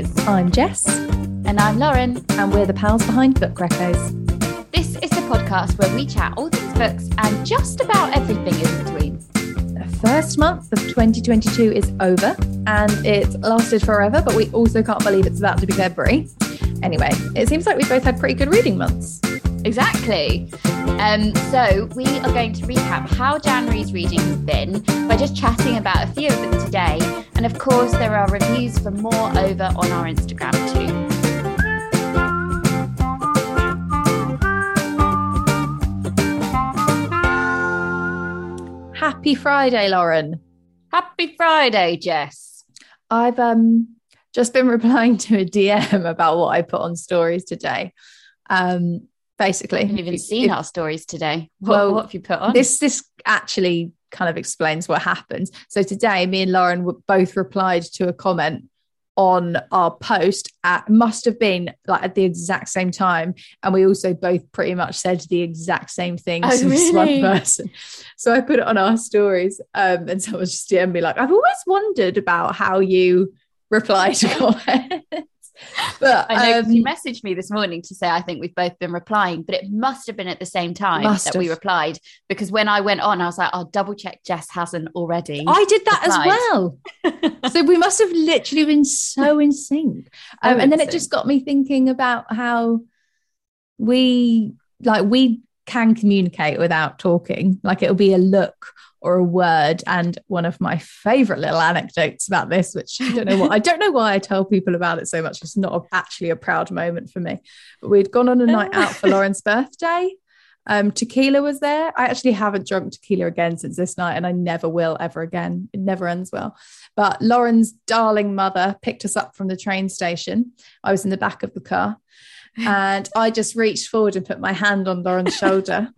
Pages. I'm Jess, And I'm Lauren. and we're the pals behind Book Reccos. This is the podcast where we chat all things books and just about everything in between. The first month of 2022 is over, and it's lasted forever, but we also can't believe it's about to be February. Anyway, it seems like we both had pretty good reading months. Exactly. Um, so we are going to recap how January's reading has been by just chatting about a few of them today. And of course, there are reviews for more over on our Instagram too. Happy Friday, Lauren. Happy Friday, Jess. I've um just been replying to a DM about what I put on stories today. Um, basically, I haven't even seen if- our stories today. What, Well, what have you put on? this this actually kind of explains what happened. So today, me and Lauren were both replied to a comment on our post at must have been like at the exact same time, and we also both pretty much said the exact same thing Oh, to this one really? person. So I put it on our stories, um, and someone just DM me like, "I've always wondered about how you reply to comments." But I know 'cause you um, messaged me this morning to say I think we've both been replying, but it must have been at the same time that we replied because when I went on, I was like, I'll double check Jess hasn't already. I did that as well. so we must have literally been so in sync. Um, and then it just got me thinking about how we like we can communicate without talking. Like it'll be a look or a word. And one of my favorite little anecdotes about this, which I don't know what I don't know why I tell people about it so much. It's not a- actually a proud moment for me. But we'd gone on a night out for Lauren's birthday. Um, tequila was there. I actually haven't drunk tequila again since this night, and I never will ever again. It never ends well. But Lauren's darling mother picked us up from the train station. I was in the back of the car, and I just reached forward and put my hand on Lauren's shoulder.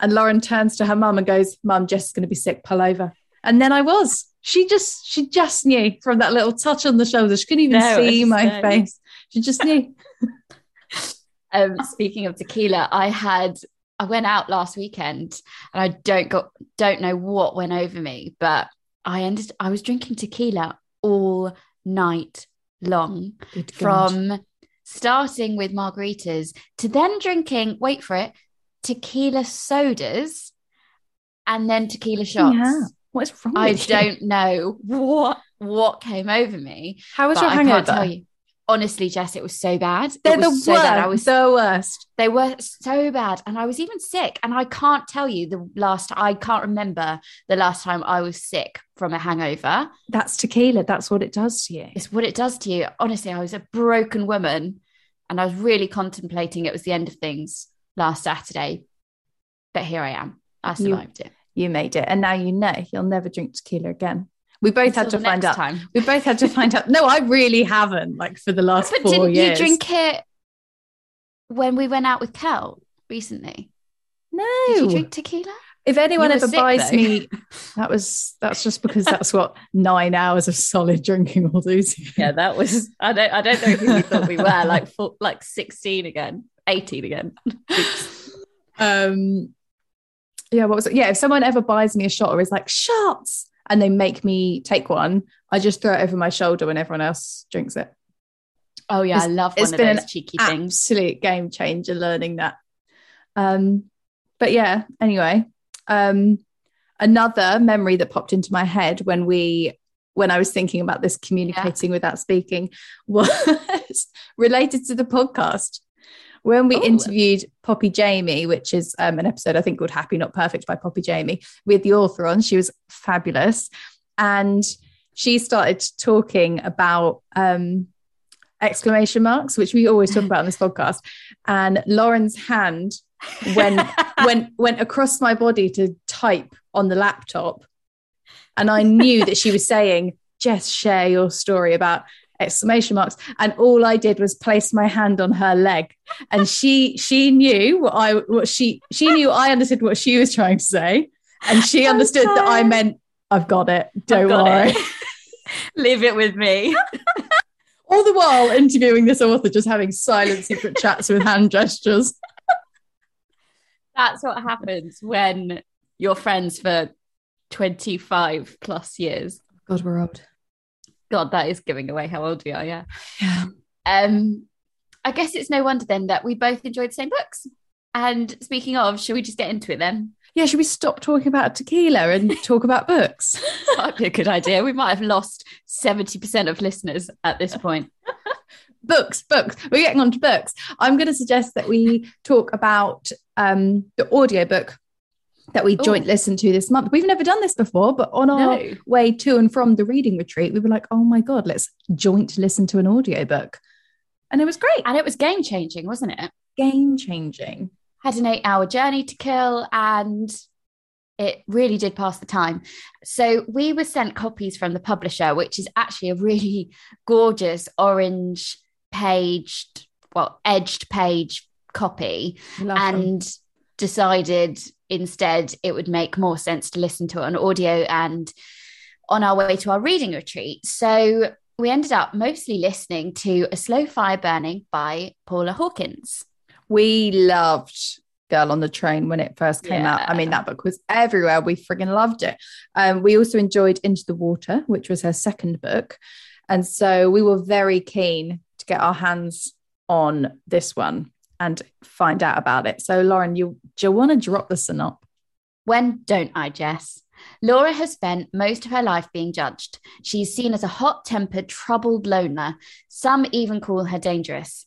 And Lauren turns to her mum and goes, Mum, Jess is going to be sick, pull over. And then I was. She just, she just knew from that little touch on the shoulder. She couldn't even There it see my there. face. She just knew. um, speaking of tequila, I had I went out last weekend and I don't got don't know what went over me, but I ended I was drinking tequila all night long. Good God. from starting with margaritas to then drinking, wait for it, tequila sodas and then tequila shots. Yeah. What is wrong I don't know what what came over me. How was your I hangover? can't tell you. Honestly, Jess, it was so bad. They're the was worst. so bad. I was the worst. they were so bad. And I was even sick. And I can't tell you the last I can't remember the last time I was sick from a hangover. That's tequila. That's what it does to you. It's what it does to you. Honestly, I was a broken woman and I was really contemplating it was the end of things last Saturday. But here I am. I You- survived it. You made it. And now you know you'll never drink tequila again. We both had to find out. time. We both had to find out. No, I really haven't, like for the last But 4 didn't years. you drink it when we went out with Kel recently? No. Did you drink tequila? If anyone ever sick, buys though. me, that was that's just because that's what nine hours of solid drinking will do. Yeah, that was. I don't. I don't know who we thought we were. Like, full, like sixteen again, eighteen again. Um, yeah, what was it? Yeah, if someone ever buys me a shot or is like shots, and they make me take one, I just throw it over my shoulder when everyone else drinks it. Oh yeah, I It's- love it's one of been those an cheeky things. absolute game changer learning that. Um, but yeah, anyway, um, another memory that popped into my head when we when I was thinking about this communicating without speaking was related to the podcast. When we Ooh. interviewed Poppy Jamie, which is um, an episode I think called Happy Not Perfect by Poppy Jamie, with the author on, she was fabulous. And she started talking about um, exclamation marks, which we always talk about on this podcast. And Lauren's hand went went went across my body to type on the laptop, and I knew that she was saying, "Jess, share your story about." exclamation marks. And all i did was place my hand on her leg. And she she knew what i what she she knew i understood what she was trying to say. And she understood that i meant i've got it. Don't got worry. it. Leave it with me. all the while interviewing this author just having silent secret chats with hand gestures That's what happens when you're friends for 25 plus years. god we're old God, that is giving away how old we are. Yeah. Yeah. Um, I guess it's no wonder then that we both enjoyed the same books. And speaking of, should we just get into it then? Yeah, should we stop talking about tequila and talk about books? Might be a good idea. We might have lost 70% of listeners at this point. books, books. We're getting on to books. I'm going to suggest that we talk about um, the audiobook that we joint listened to this month. We've never done this before, but on our No. way to and from the reading retreat, we were like, oh my God, let's joint listen to an audiobook. And it was great. And it was game changing, wasn't it? Game changing. Had an eight hour journey to kill and it really did pass the time. So we were sent copies from the publisher, which is actually a really gorgeous orange paged, well, edged page copy. Love them. and decided instead it would make more sense to listen to it on audio and on our way to our reading retreat. So we ended up mostly listening to A Slow Fire Burning by Paula Hawkins. we loved Girl on the Train when it first came out. I mean, that book was everywhere. We friggin' loved it. Um, we also enjoyed Into the Water, which was her second book. And so we were very keen to get our hands on this one and find out about it. So, Lauren, you do you want to drop the synop? When don't I, Jess? Laura has spent most of her life being judged. She's seen as a hot tempered, troubled loner. Some even call her dangerous.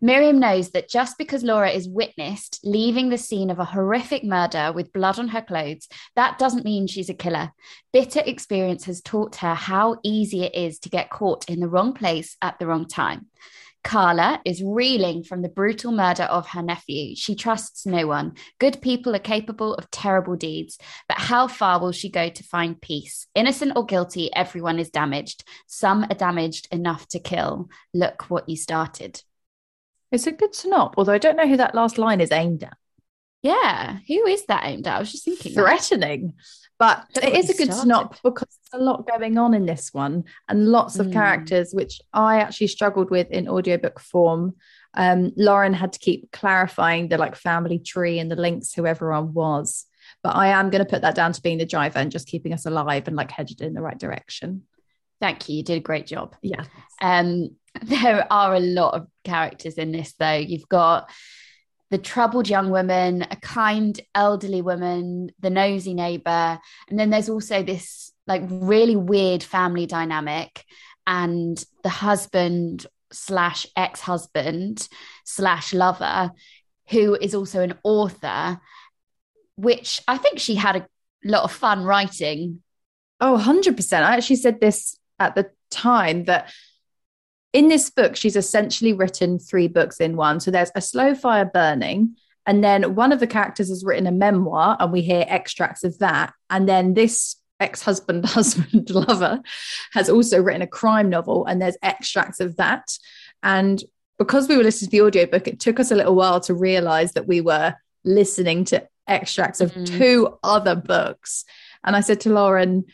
Miriam knows that just because Laura is witnessed leaving the scene of a horrific murder with blood on her clothes, that doesn't mean she's a killer. Bitter experience has taught her how easy it is to get caught in the wrong place at the wrong time. Carla is reeling from the brutal murder of her nephew. She trusts no one. Good people are capable of terrible deeds, but how far will she go to find peace? Innocent or guilty, everyone is damaged. Some are damaged enough to kill. Look what you started. It's a good synop, although I don't know who that last line is aimed at. Yeah, who is that aimed at? I was just thinking. that. Threatening. But Look it is a good started. synop because there's a lot going on in this one and lots of Mm. characters, which I actually struggled with in audiobook form. Um, Lauren had to keep clarifying the like family tree and the links who everyone was. But I am going to put that down to being the driver and just keeping us alive and like headed in the right direction. Thank you. You did a great job. Yeah. Um, there are a lot of characters in this, though. You've got the troubled young woman, a kind elderly woman, the nosy neighbor, and then there's also this like really weird family dynamic, and the husband slash ex-husband slash lover, who is also an author, which I think she had a lot of fun writing. Oh, 100%. I actually said this at the time that in this book, she's essentially written three books in one. So there's A Slow Fire Burning, and then one of the characters has written a memoir, and we hear extracts of that. And then this ex husband, husband, lover has also written a crime novel, and there's extracts of that. And because we were listening to the audiobook, it took us a little while to realize that we were listening to extracts of Mhm. two other books. And I said to Lauren,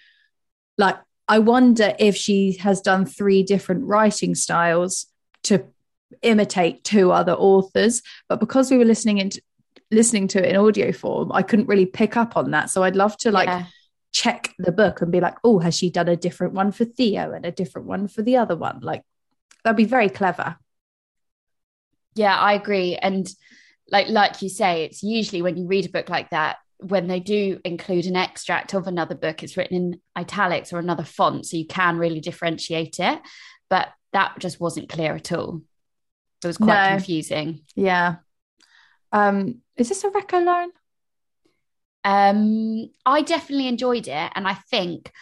like, I wonder if she has done three different writing styles to imitate two other authors. But because we were listening into listening to it in audio form, I couldn't really pick up on that. So I'd love to like Yeah. check the book and be like, oh, has she done a different one for Theo and a different one for the other one? Like that'd be very clever. Yeah, I agree. And like like you say, it's usually when you read a book like that, when they do include an extract of another book, it's written in italics or another font, so you can really differentiate it. But that just wasn't clear at all. It was quite No. confusing. Yeah. Um, is this a reco, Lauren? Um, I definitely enjoyed it, and I think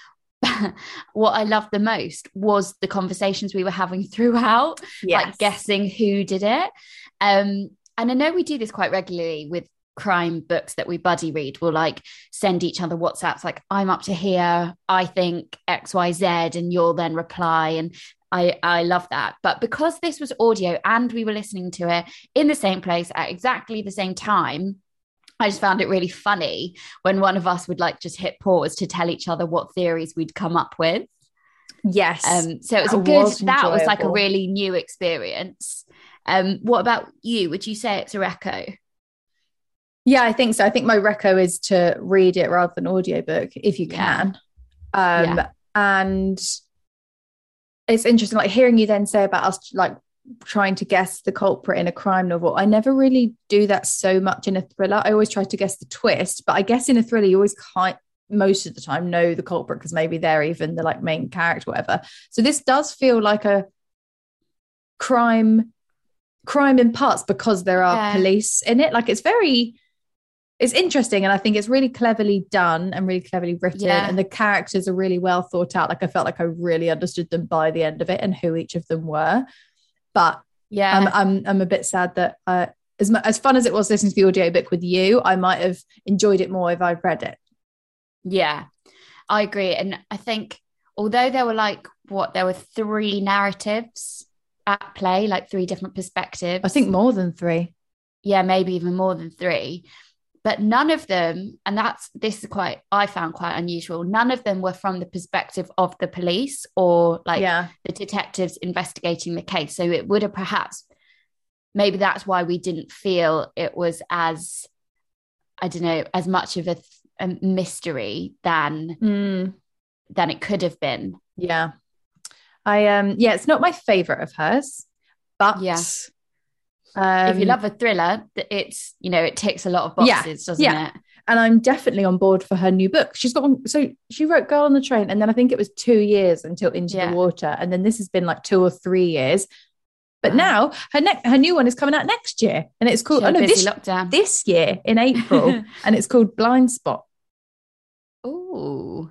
what I loved the most was the conversations we were having throughout. like guessing who did it. Um, and I know we do this quite regularly with crime books that we buddy read. We'll like send each other WhatsApps, like, I'm up to here, I think XYZ, and you'll then reply. And I, I love that. But because this was audio and we were listening to it in the same place at exactly the same time, I just found it really funny when one of us would like just hit pause to tell each other what theories we'd come up with. Yes. Um, so it was a good. was that was like a really new experience. Um, what about you? Would you say it's a reco? Yeah, I think so. I think my reco is to read it rather than audiobook if you Yeah. can. Um, Yeah. And it's interesting, like hearing you then say about us like trying to guess the culprit in a crime novel. I never really do that so much in a thriller. I always try to guess the twist, but I guess in a thriller, you always can't most of the time know the culprit because maybe they're even the like main character, whatever. So this does feel like a crime crime in parts because there are Yeah. police in it. Like it's very it's interesting and I think it's really cleverly done and really cleverly written Yeah. and the characters are really well thought out. Like I felt like I really understood them by the end of it and who each of them were. But Yeah. I'm I'm I'm a bit sad that uh, as as fun as it was listening to the audiobook with you, I might have enjoyed it more if I'd read it. Yeah, I agree. And I think although there were like what there were three narratives at play, like three different perspectives. I think more than three. yeah, maybe even more than three. But none of them, and that's this is quite I found quite unusual. None of them were from the perspective of the police or like yeah, the detectives investigating the case. So it would have perhaps maybe that's why we didn't feel it was as I don't know as much of a, th- a mystery than Mm, than it could have been. yeah. I um yeah, it's not my favorite of hers, but Yeah. Um, if you love a thriller, it's you know it ticks a lot of Yeah, boxes, doesn't yeah. it? and I'm definitely on board for her new book. She's got one, so she wrote Girl on the Train, and then I think it was two years until Into Yeah. the Water, and then this has been like two or three years. But Wow. now her next her new one is coming out next year, and it's called oh no this lockdown. this year in April, and it's called Blind Spot. Oh,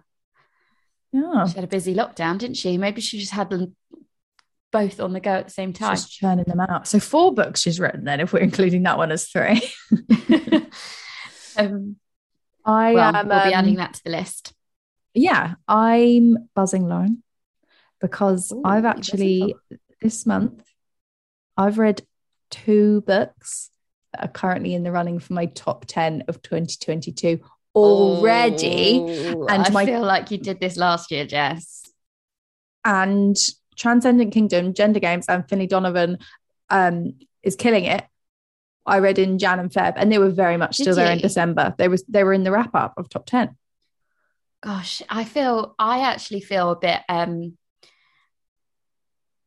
Yeah, she had a busy lockdown, didn't she? Maybe she just had both on the go at the same time. churning them out. So four books she's written. Then, if we're including that one as three, um, I well, am. we'll be um, adding that to the list. yeah, I'm buzzing, Lauren, because Ooh, I've actually this month I've read two books that are currently in the running for my top 10 of 2022 already. Ooh, and I my- feel like you did this last year, Jess. And Transcendent Kingdom, Gender Games, and Finlay Donovan um, is killing it. I read in Jan and Feb, and they were very much Did still there in? December. They was they were in the wrap up of top 10. Gosh, I feel I actually feel a bit um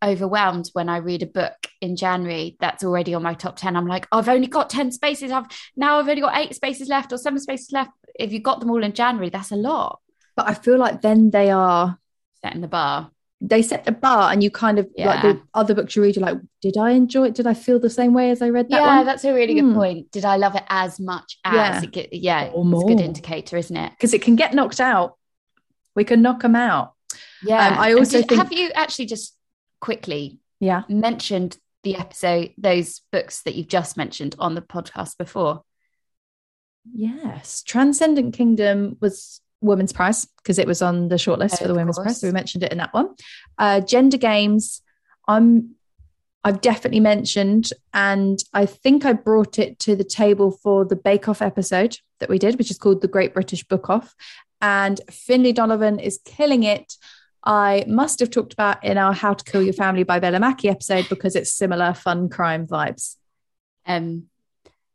overwhelmed when I read a book in January that's already on my top 10. I'm like, I've only got 10 spaces. I've now I've only got eight spaces left or seven spaces left. If you got them all in January, that's a lot. But I feel like then they are Setting the bar. They set the bar and you kind of like the other books you read, you're like, did I enjoy it? Did I feel the same way as I read that yeah, one? that's a really good Hmm. point. Did I love it as much as Yeah. it get, yeah, Or it's a good indicator, isn't it? Because it can get knocked out. We can knock them out. Yeah. Um, I also did- think- have you actually just quickly Yeah. mentioned the episode, those books that you've just mentioned on the podcast before? Yes. Transcendent Kingdom was Women's Prize because it was on the shortlist for the Women's course. Prize. So we mentioned it in that one. Uh, Gender Games, I'm I've definitely mentioned, and I think I brought it to the table for the Bake Off episode that we did, which is called the Great British Book Off. And Finlay Donovan is killing it. I must have talked about in our How to Kill Your Family by Bella Mackie episode because it's similar fun crime vibes. Um,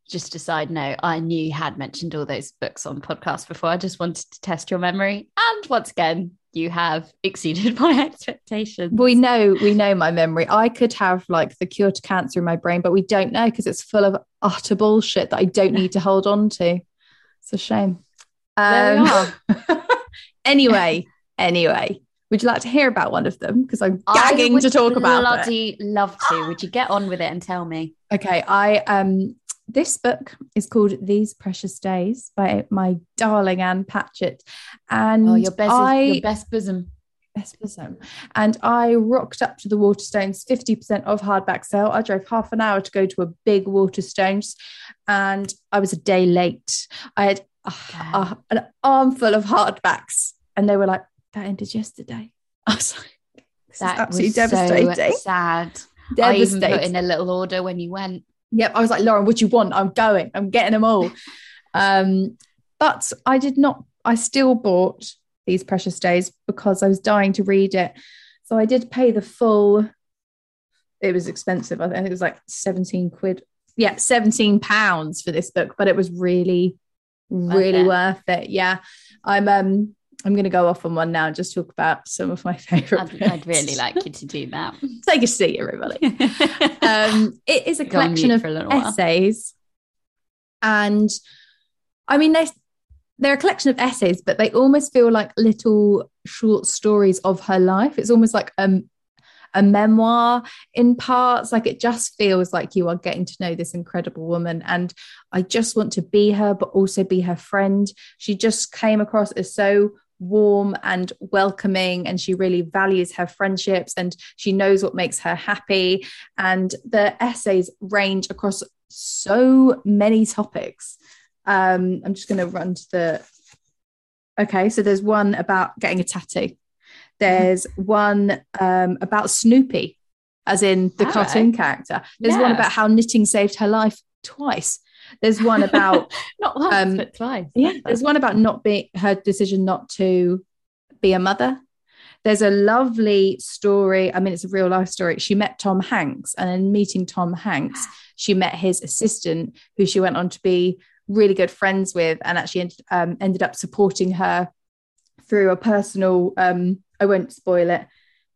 just a side note, I knew you had mentioned all those books on podcast before. I just wanted to test your memory. And once again, you have exceeded my expectations. we know we know my memory i could have like the cure to cancer in my brain but we don't know because it's full of utter bullshit that i don't need to hold on to it's a shame Um, anyway anyway would you like to hear about one of them because i'm gagging to talk about it bloody love to. Would you get on with it and tell me? okay i um this book is called these precious days by my darling ann patchett and Oh, your best, I, your best bosom. Best bosom. And I rocked up to the Waterstones 50% off hardback sale. I drove half an hour to go to a big Waterstones and I was a day late. I had a, a- an armful of hardbacks and they were like, that ended yesterday. I was like, this That is absolutely was so devastating. sad. I even put in a little order when you went. Yep. I was like, Lauren, what do you want? I'm going. I'm getting them all. um, but I did not, I still bought these precious days because I was dying to read it. So I did pay the full, it was expensive. I think it was like 17 quid. Yeah, 17 pounds for this book, but it was really, really it. worth it. Yeah. I'm um I'm going to go off on one now and just talk about some of my favorite. I'd, I'd really like you to do that. Take a seat, everybody. um, it is a collection of a essays, and I mean they they're a collection of essays, but they almost feel like little short stories of her life. It's almost like um, a memoir in parts. Like it just feels like you are getting to know this incredible woman. And I just want to be her, but also be her friend. She just came across as so warm and welcoming and she really values her friendships and she knows what makes her happy and the essays range across so many topics um i'm just going to run to the okay so there's one about getting a tattoo there's one um, about Snoopy, as in the All cartoon right. character. There's yeah. one about how knitting saved her life twice. There's one about not once, um, but twice. Yeah, there's one about not being her decision not to be a mother. There's a lovely story. I mean, it's a real life story. She met Tom Hanks, and in meeting Tom Hanks, she met his assistant, who she went on to be really good friends with, and actually ended, um, ended up supporting her through a personal um, I won't spoil it,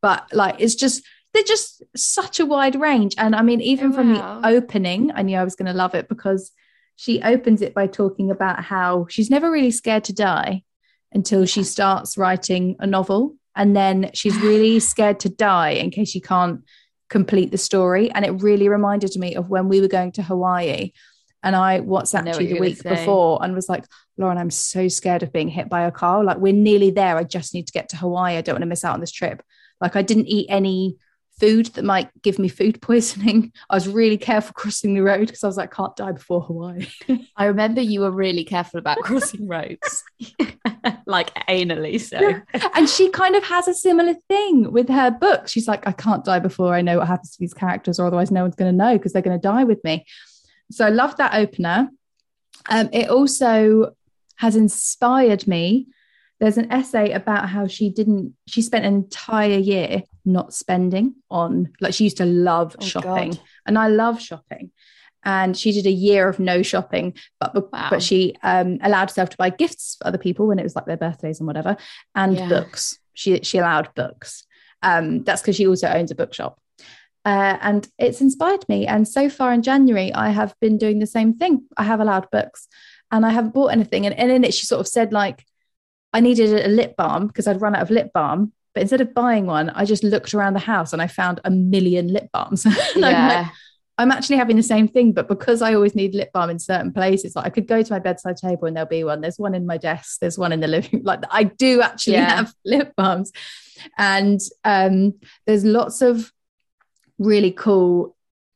but like it's just they're just such a wide range. And I mean, even oh, from wow. the opening, I knew I was going to love it because she opens it by talking about how she's never really scared to die until she starts writing a novel. And then she's really scared to die in case she can't complete the story. And it really reminded me of when we were going to Hawaii and I WhatsApped you the week before and was like, Lauren, I'm so scared of being hit by a car. Like, we're nearly there. I just need to get to Hawaii. I don't want to miss out on this trip. Like, I didn't eat any food that might give me food poisoning. I was really careful crossing the road because I was like, can't die before Hawaii. I remember you were really careful about crossing roads, like anally. So, yeah. and she kind of has a similar thing with her book. She's like, I can't die before I know what happens to these characters, or otherwise, no one's going to know because they're going to die with me. So I love that opener. Um, it also has inspired me. There's an essay about how she didn't, she spent an entire year not spending on, like, she used to love oh, shopping. God. And I love shopping. And she did a year of no shopping, but wow. but she um, allowed herself to buy gifts for other people when it was like their birthdays and whatever, and yeah. books. She she allowed books. Um, that's because she also owns a bookshop. Uh, and it's inspired me. And so far in January, I have been doing the same thing. I have allowed books and I haven't bought anything. And, and in it, she sort of said, like, I needed a lip balm because I'd run out of lip balm. But instead of buying one, I just looked around the house and I found a million lip balms. yeah. I'm, like, I'm actually having the same thing, but because I always need lip balm in certain places, like I could go to my bedside table and there'll be one. There's one in my desk. There's one in the living. Like I do actually yeah. have lip balms, and um, there's lots of really cool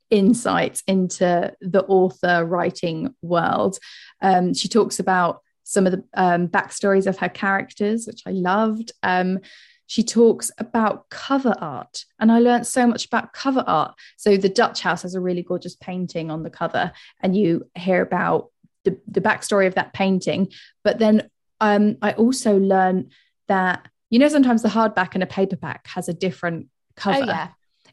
insights into the author writing world. Um, she talks about some of the um, backstories of her characters, which I loved. Um, she talks about cover art, and I learned so much about cover art. So, the Dutch House has a really gorgeous painting on the cover, and you hear about the, the backstory of that painting. But then um, I also learned that, you know, sometimes the hardback and a paperback has a different cover. Oh, yeah.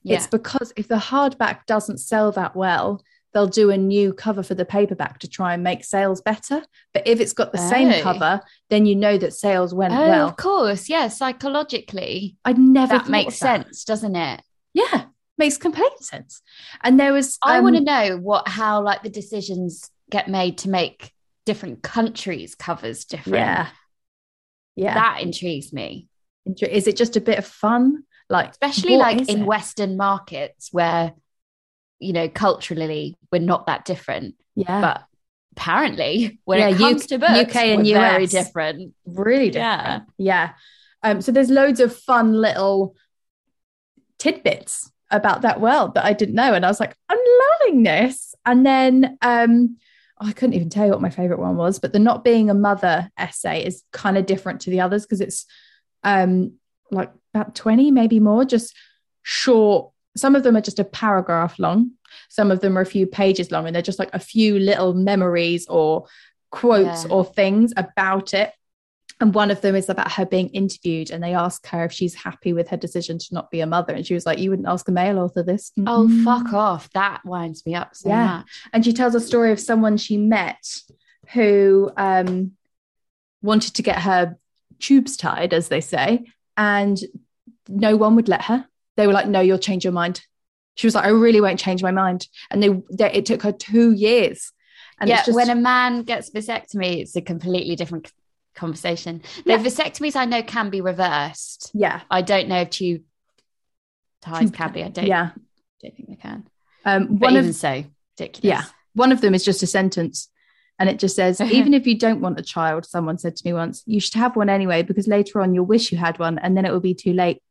Yeah. It's because if the hardback doesn't sell that well, they'll do a new cover for the paperback to try and make sales better. But if it's got the oh. same cover, then you know that sales went oh, well. Of course, yeah. Psychologically, I'd never that makes sense, doesn't it? Yeah, makes complete sense. And there was, I want to um, know what how like the decisions get made to make different countries covers different. Yeah, yeah, that intrigues me. Is it just a bit of fun? Like, especially like in it? Western markets where, you know, culturally we're not that different. Yeah. But apparently, when yeah, it comes U- to books, UK and US, very different. Really different. Yeah. yeah. Um, so there's loads of fun little tidbits about that world that I didn't know. And I was like, I'm loving this. And then um, oh, I couldn't even tell you what my favorite one was, but the not being a mother essay is kind of different to the others because it's um, like about 20, maybe more, just short. Some of them are just a paragraph long. Some of them are a few pages long, and they're just like a few little memories or quotes yeah. or things about it. And one of them is about her being interviewed, and they ask her if she's happy with her decision to not be a mother. And she was like, You wouldn't ask a male author this. Mm-hmm. Oh, fuck off. That winds me up so yeah. much. And she tells a story of someone she met who um, wanted to get her tubes tied, as they say, and no one would let her. They were like, "No, you'll change your mind." She was like, "I really won't change my mind," and they, they it took her two years. And yeah, it's just, when a man gets vasectomy, it's a completely different conversation. The Yeah. vasectomies I know can be reversed. yeah, I don't know if tube ties can be. I don't, yeah. don't think they can. Um, But one even of so, ridiculous. Yeah. one of them is just a sentence, and it just says, "Even if you don't want a child," someone said to me once, "you should have one anyway because later on you'll wish you had one, and then it will be too late."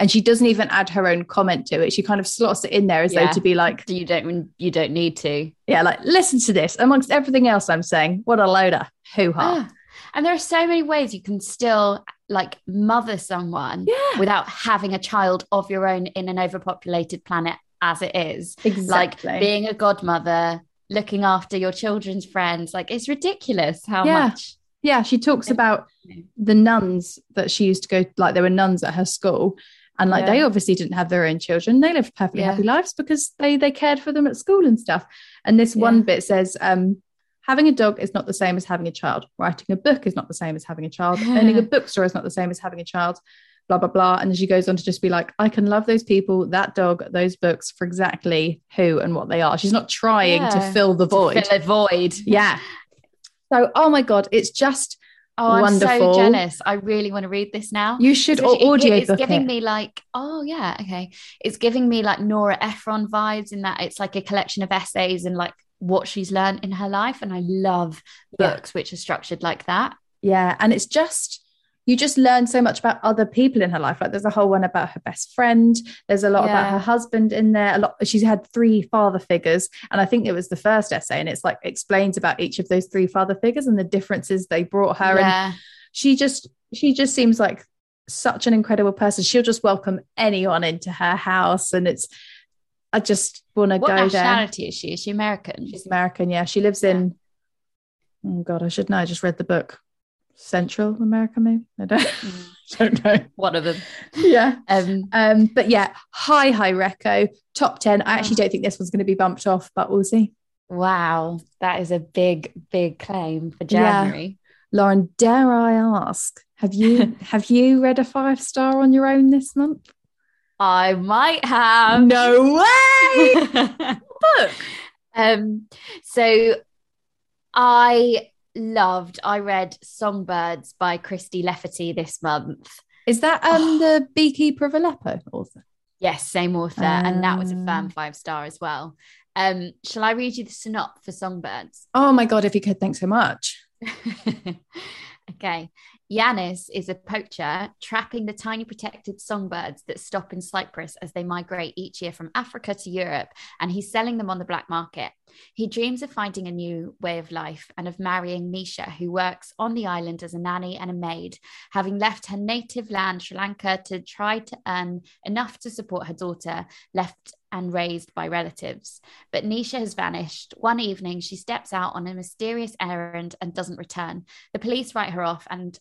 And she doesn't even add her own comment to it. She kind of slots it in there as Yeah. though to be like, You don't. You don't need to. "Yeah, like listen to this." Amongst everything else I'm saying, what a loader, hoo ha. Ah. And there are so many ways you can still like mother someone Yeah, without having a child of your own in an overpopulated planet as it is. exactly. Like being a godmother, looking after your children's friends. Like it's ridiculous how Yeah. much. Yeah, she talks about the nuns that she used to go like there were nuns at her school and like Yeah. they obviously didn't have their own children. They lived perfectly Yeah. happy lives because they they cared for them at school and stuff. And this Yeah. one bit says um having a dog is not the same as having a child. Writing a book is not the same as having a child. Owning a bookstore is not the same as having a child. Blah blah blah. And she goes on to just be like i can love those people that dog those books for exactly who and what they are. She's not trying to fill the void Fill a void. yeah. So oh my god it's just Oh, I'm so jealous. I really want to read this now. you should Especially it- audio it's book giving it. me like oh yeah okay it's giving me like nora ephron vibes in that it's like a collection of essays and like what she's learned in her life and i love Yeah. books which are structured like that Yeah. And it's just, you just learn so much about other people in her life. Like there's a whole one about her best friend. There's a lot about her husband in there. A lot. She's had three father figures. And I think it was the first essay. And it's like explains about each of those three father figures and the differences they brought her. And she just, she just seems like such an incredible person. She'll just welcome anyone into her house. And it's, I just want to what go there. nationality is she is she american She's American. Yeah. She lives Yeah. in, oh God, I should know. I just read the book. Central America, maybe. I don't, Mm, don't know. one of them Yeah. um Um, but yeah, high, high reco, top 10. I actually Oh. don't think this one's going to be bumped off, but we'll see. wow that is a big big claim for Yeah. january Lauren, dare I ask, have you have you read a five star on your own this month? i might have No way. Book. um so i loved i read songbirds by christy lefteri this month Is that um the Beekeeper of Aleppo author? yes same author and that was a Ah. firm five star as well um shall i read you the synopsis for songbirds Oh my god, if you could, thanks so much. okay. Yanis is a poacher trapping the tiny protected songbirds that stop in Cyprus as they migrate each year from Africa to Europe, and he's selling them on the black market. He dreams of finding a new way of life and of marrying Nisha, who works on the island as a nanny and a maid, having left her native land, Sri Lanka, to try to earn enough to support her daughter, left and raised by relatives. But Nisha has vanished. One evening, she steps out on a mysterious errand and doesn't return. The police write her off and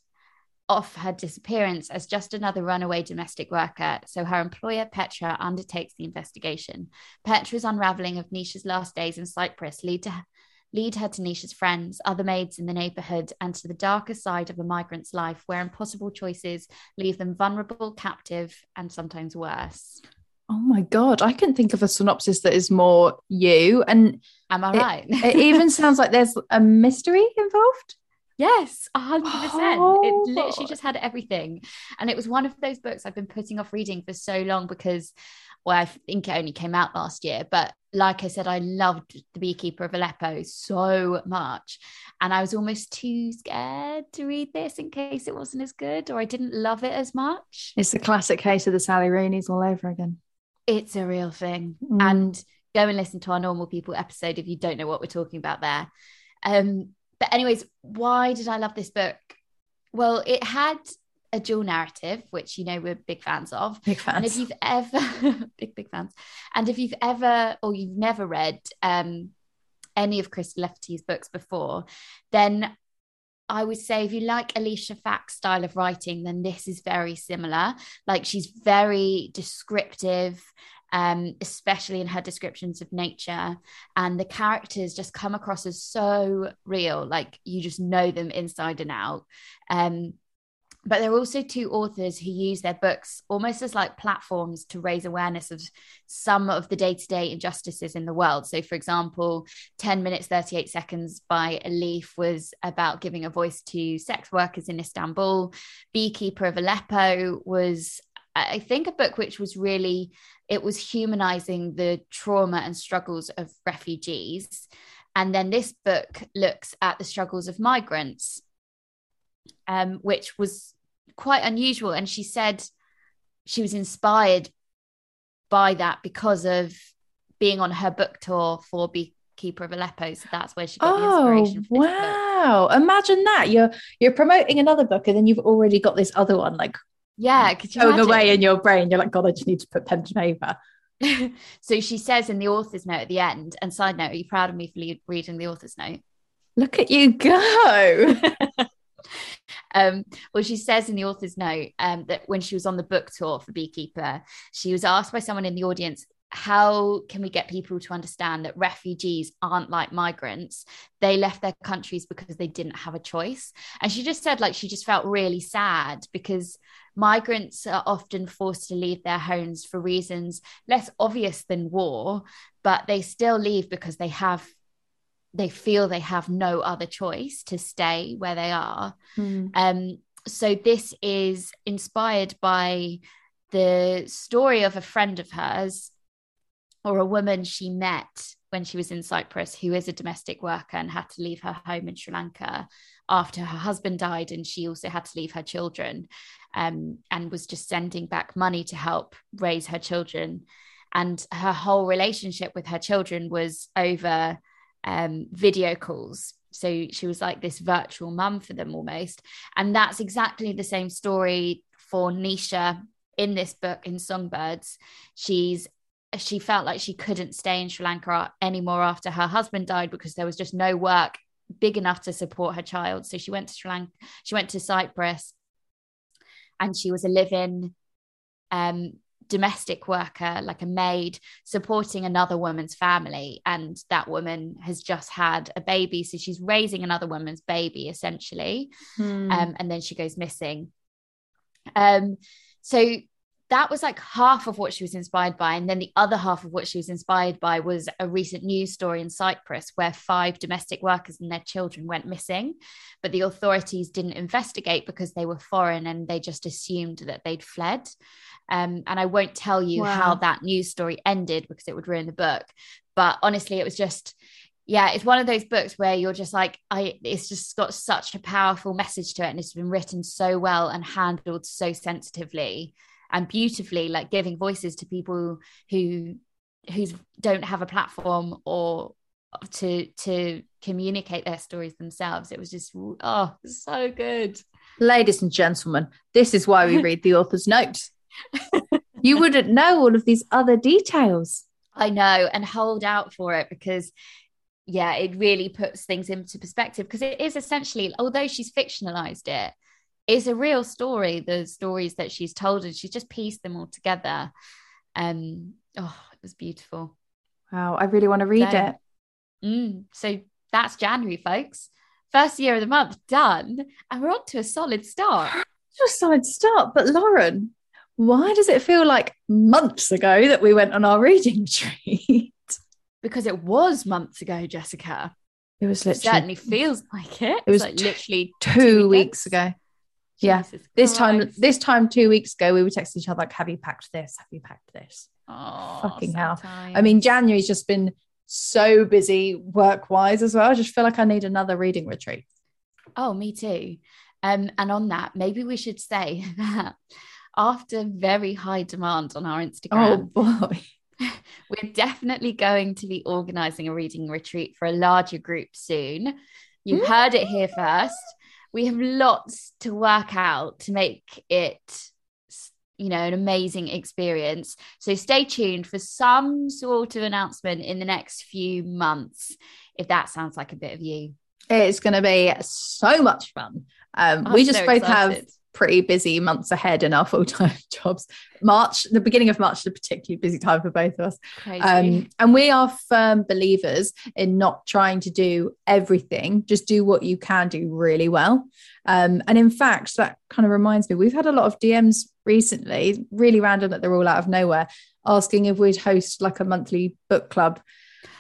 off her disappearance as just another runaway domestic worker, so her employer Petra undertakes the investigation. Petra's unraveling of Nisha's last days in Cyprus lead to lead her to Nisha's friends, other maids in the neighborhood, and to the darker side of a migrant's life where impossible choices leave them vulnerable, captive, and sometimes worse. Oh my god, I can think of a synopsis that is more you. And Am I It- right? it even sounds like there's a mystery involved. Yes, a hundred percent. Oh. It literally just had everything, and it was one of those books I've been putting off reading for so long because, well, I think it only came out last year. But like I said, I loved The Beekeeper of Aleppo so much, and I was almost too scared to read this in case it wasn't as good or I didn't love it as much. It's the classic case of the Sally Rooney's all over again. It's a real thing, Mm. and go and listen to our normal people episode if you don't know what we're talking about there. Um, but anyways, why did I love this book? Well, it had a dual narrative, which you know we're big fans of. Big fans. And if you've ever big big fans, and if you've ever or you've never read um, any of Christy Lefteri's books before, then I would say if you like Elif Shafak's style of writing, then this is very similar. Like she's very descriptive, um, especially in her descriptions of nature, and the characters just come across as so real. Like you just know them inside and out. Um, but there are also two authors who use their books almost as like platforms to raise awareness of some of the day-to-day injustices in the world so for example 10 minutes 38 seconds by elif was about giving a voice to sex workers in istanbul beekeeper of aleppo was i think a book which was really it was humanizing the trauma and struggles of refugees and then this book looks at the struggles of migrants um, which was quite unusual. And she said she was inspired by that because of being on her book tour for Beekeeper of Aleppo. So that's where she got oh, the inspiration. For wow! Book. Imagine that you're you're promoting another book and then you've already got this other one like yeah, because going away in your brain. You're like, God, I just need to put pen to paper. so she says in the author's note at the end, and side note, are you proud of me for reading the author's note? Look at you go. Um, well, she says in the author's note um, that when she was on the book tour for Beekeeper, she was asked by someone in the audience, how can we get people to understand that refugees aren't like migrants? They left their countries because they didn't have a choice. And she just said, like, she just felt really sad because migrants are often forced to leave their homes for reasons less obvious than war, but they still leave because they have they feel they have no other choice to stay where they are. Mm. Um, so this is inspired by the story of a friend of hers or a woman she met when she was in Cyprus who is a domestic worker and had to leave her home in Sri Lanka after her husband died and she also had to leave her children um, and was just sending back money to help raise her children and her whole relationship with her children was over um, video calls. So she was like this virtual mum for them almost. And that's exactly the same story for Nisha in this book in Songbirds. She's she felt like she couldn't stay in Sri Lanka anymore after her husband died because there was just no work big enough to support her child. So she went to Sri Lanka, she went to Cyprus and she was a live-in um, domestic worker, like a maid, supporting another woman's family. And that woman has just had a baby. So she's raising another woman's baby, essentially. Hmm. Um, and then she goes missing. Um, so that was like half of what she was inspired by. And then the other half of what she was inspired by was a recent news story in Cyprus where five domestic workers and their children went missing. But the authorities didn't investigate because they were foreign and they just assumed that they'd fled. Um, and I won't tell you wow. how that news story ended because it would ruin the book. But honestly, it was just, yeah, it's one of those books where you're just like, I, it's just got such a powerful message to it. And it's been written so well and handled so sensitively and beautifully, like giving voices to people who, who don't have a platform or to, to communicate their stories themselves. It was just, oh, so good. Ladies and gentlemen, this is why we read the author's note you wouldn't know all of these other details. I know, and hold out for it because, yeah, it really puts things into perspective because it is essentially, although she's fictionalized it, is a real story. The stories that she's told, and she's just pieced them all together. Um, oh, it was beautiful. Wow, I really want to read so, it. Mm, so that's January, folks. First year of the month done, and we're on to a solid start. To a solid start, but Lauren, why does it feel like months ago that we went on our reading retreat? because it was months ago, Jessica. It was literally. It certainly feels like it. It was like literally two, two weeks ago. Yeah. this time, this time two weeks ago, we were texting each other like, "Have you packed this? Have you packed this?" Oh, fucking hell! I mean, January's just been so busy work wise as well. I just feel like I need another reading retreat. Oh, me too. Um, and on that, maybe we should say that after very high demand on our Instagram. Oh boy. We're definitely going to be organizing a reading retreat for a larger group soon. You heard it here first. We have lots to work out to make it you know an amazing experience. So stay tuned for some sort of announcement in the next few months if that sounds like a bit of you. It's going to be so much fun. Um, we just so both excited. have pretty busy months ahead in our full-time jobs. March, the beginning of March is a particularly busy time for both of us. Um, and we are firm believers in not trying to do everything, just do what you can do really well. Um, and in fact, that kind of reminds me, we've had a lot of DMs recently, really random that they're all out of nowhere, asking if we'd host like a monthly book club.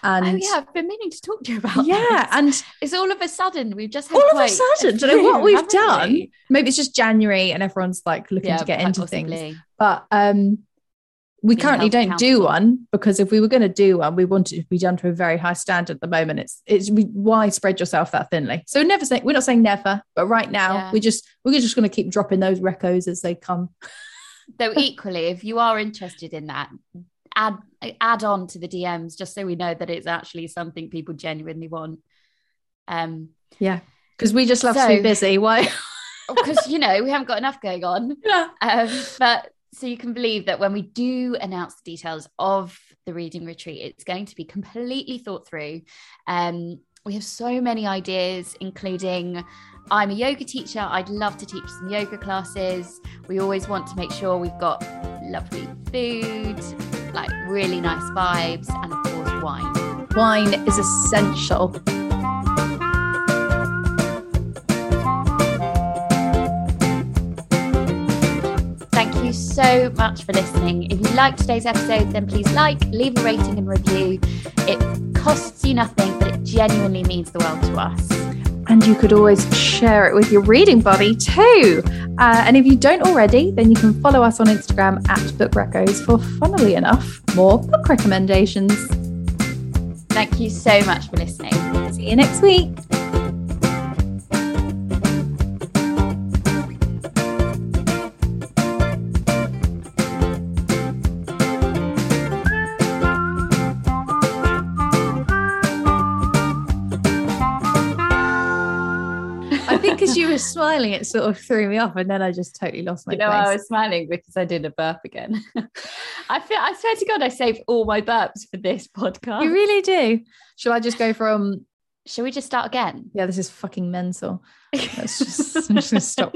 And oh yeah, I've been meaning to talk to you about. yeah, this. and it's all of a sudden we've just had all of a sudden, do you know what we've done? we? Maybe it's just January and everyone's like looking Yeah, to get into things. But um, we Being currently don't do one because if we were going to do one, we want it to be done to a very high standard at the moment. It's it's we, why spread yourself that thinly. So never say we're not saying never, but right now Yeah. we just we're just going to keep dropping those reccos as they come. Though equally, if you are interested in that, add add on to the DMs just so we know that it's actually something people genuinely want. Um, Yeah, because we just love to be busy. Why? because you know we haven't got enough going on. yeah. Um, but so you can believe that when we do announce the details of the reading retreat, it's going to be completely thought through. Um, we have so many ideas, including I'm a yoga teacher. I'd love to teach some yoga classes. We always want to make sure we've got lovely food, like really nice vibes, and of course, wine. Wine is essential. Thank you so much for listening. If you liked today's episode, then please like, leave a rating and review. It costs you nothing, but it genuinely means the world to us. And you could always share it with your reading buddy too. Uh, and if you don't already, then you can follow us on Instagram at Book Reccos for, funnily enough, more book recommendations. Thank you so much for listening. See you next week. Because you were smiling, it sort of threw me off, and then I just totally lost my You know, place. I was smiling because I did a burp again. I feel I swear to God, I saved all my burps for this podcast. You really do. Shall I just go from? Shall we just start again? Yeah, this is fucking mental. Let's just, I'm just gonna stop.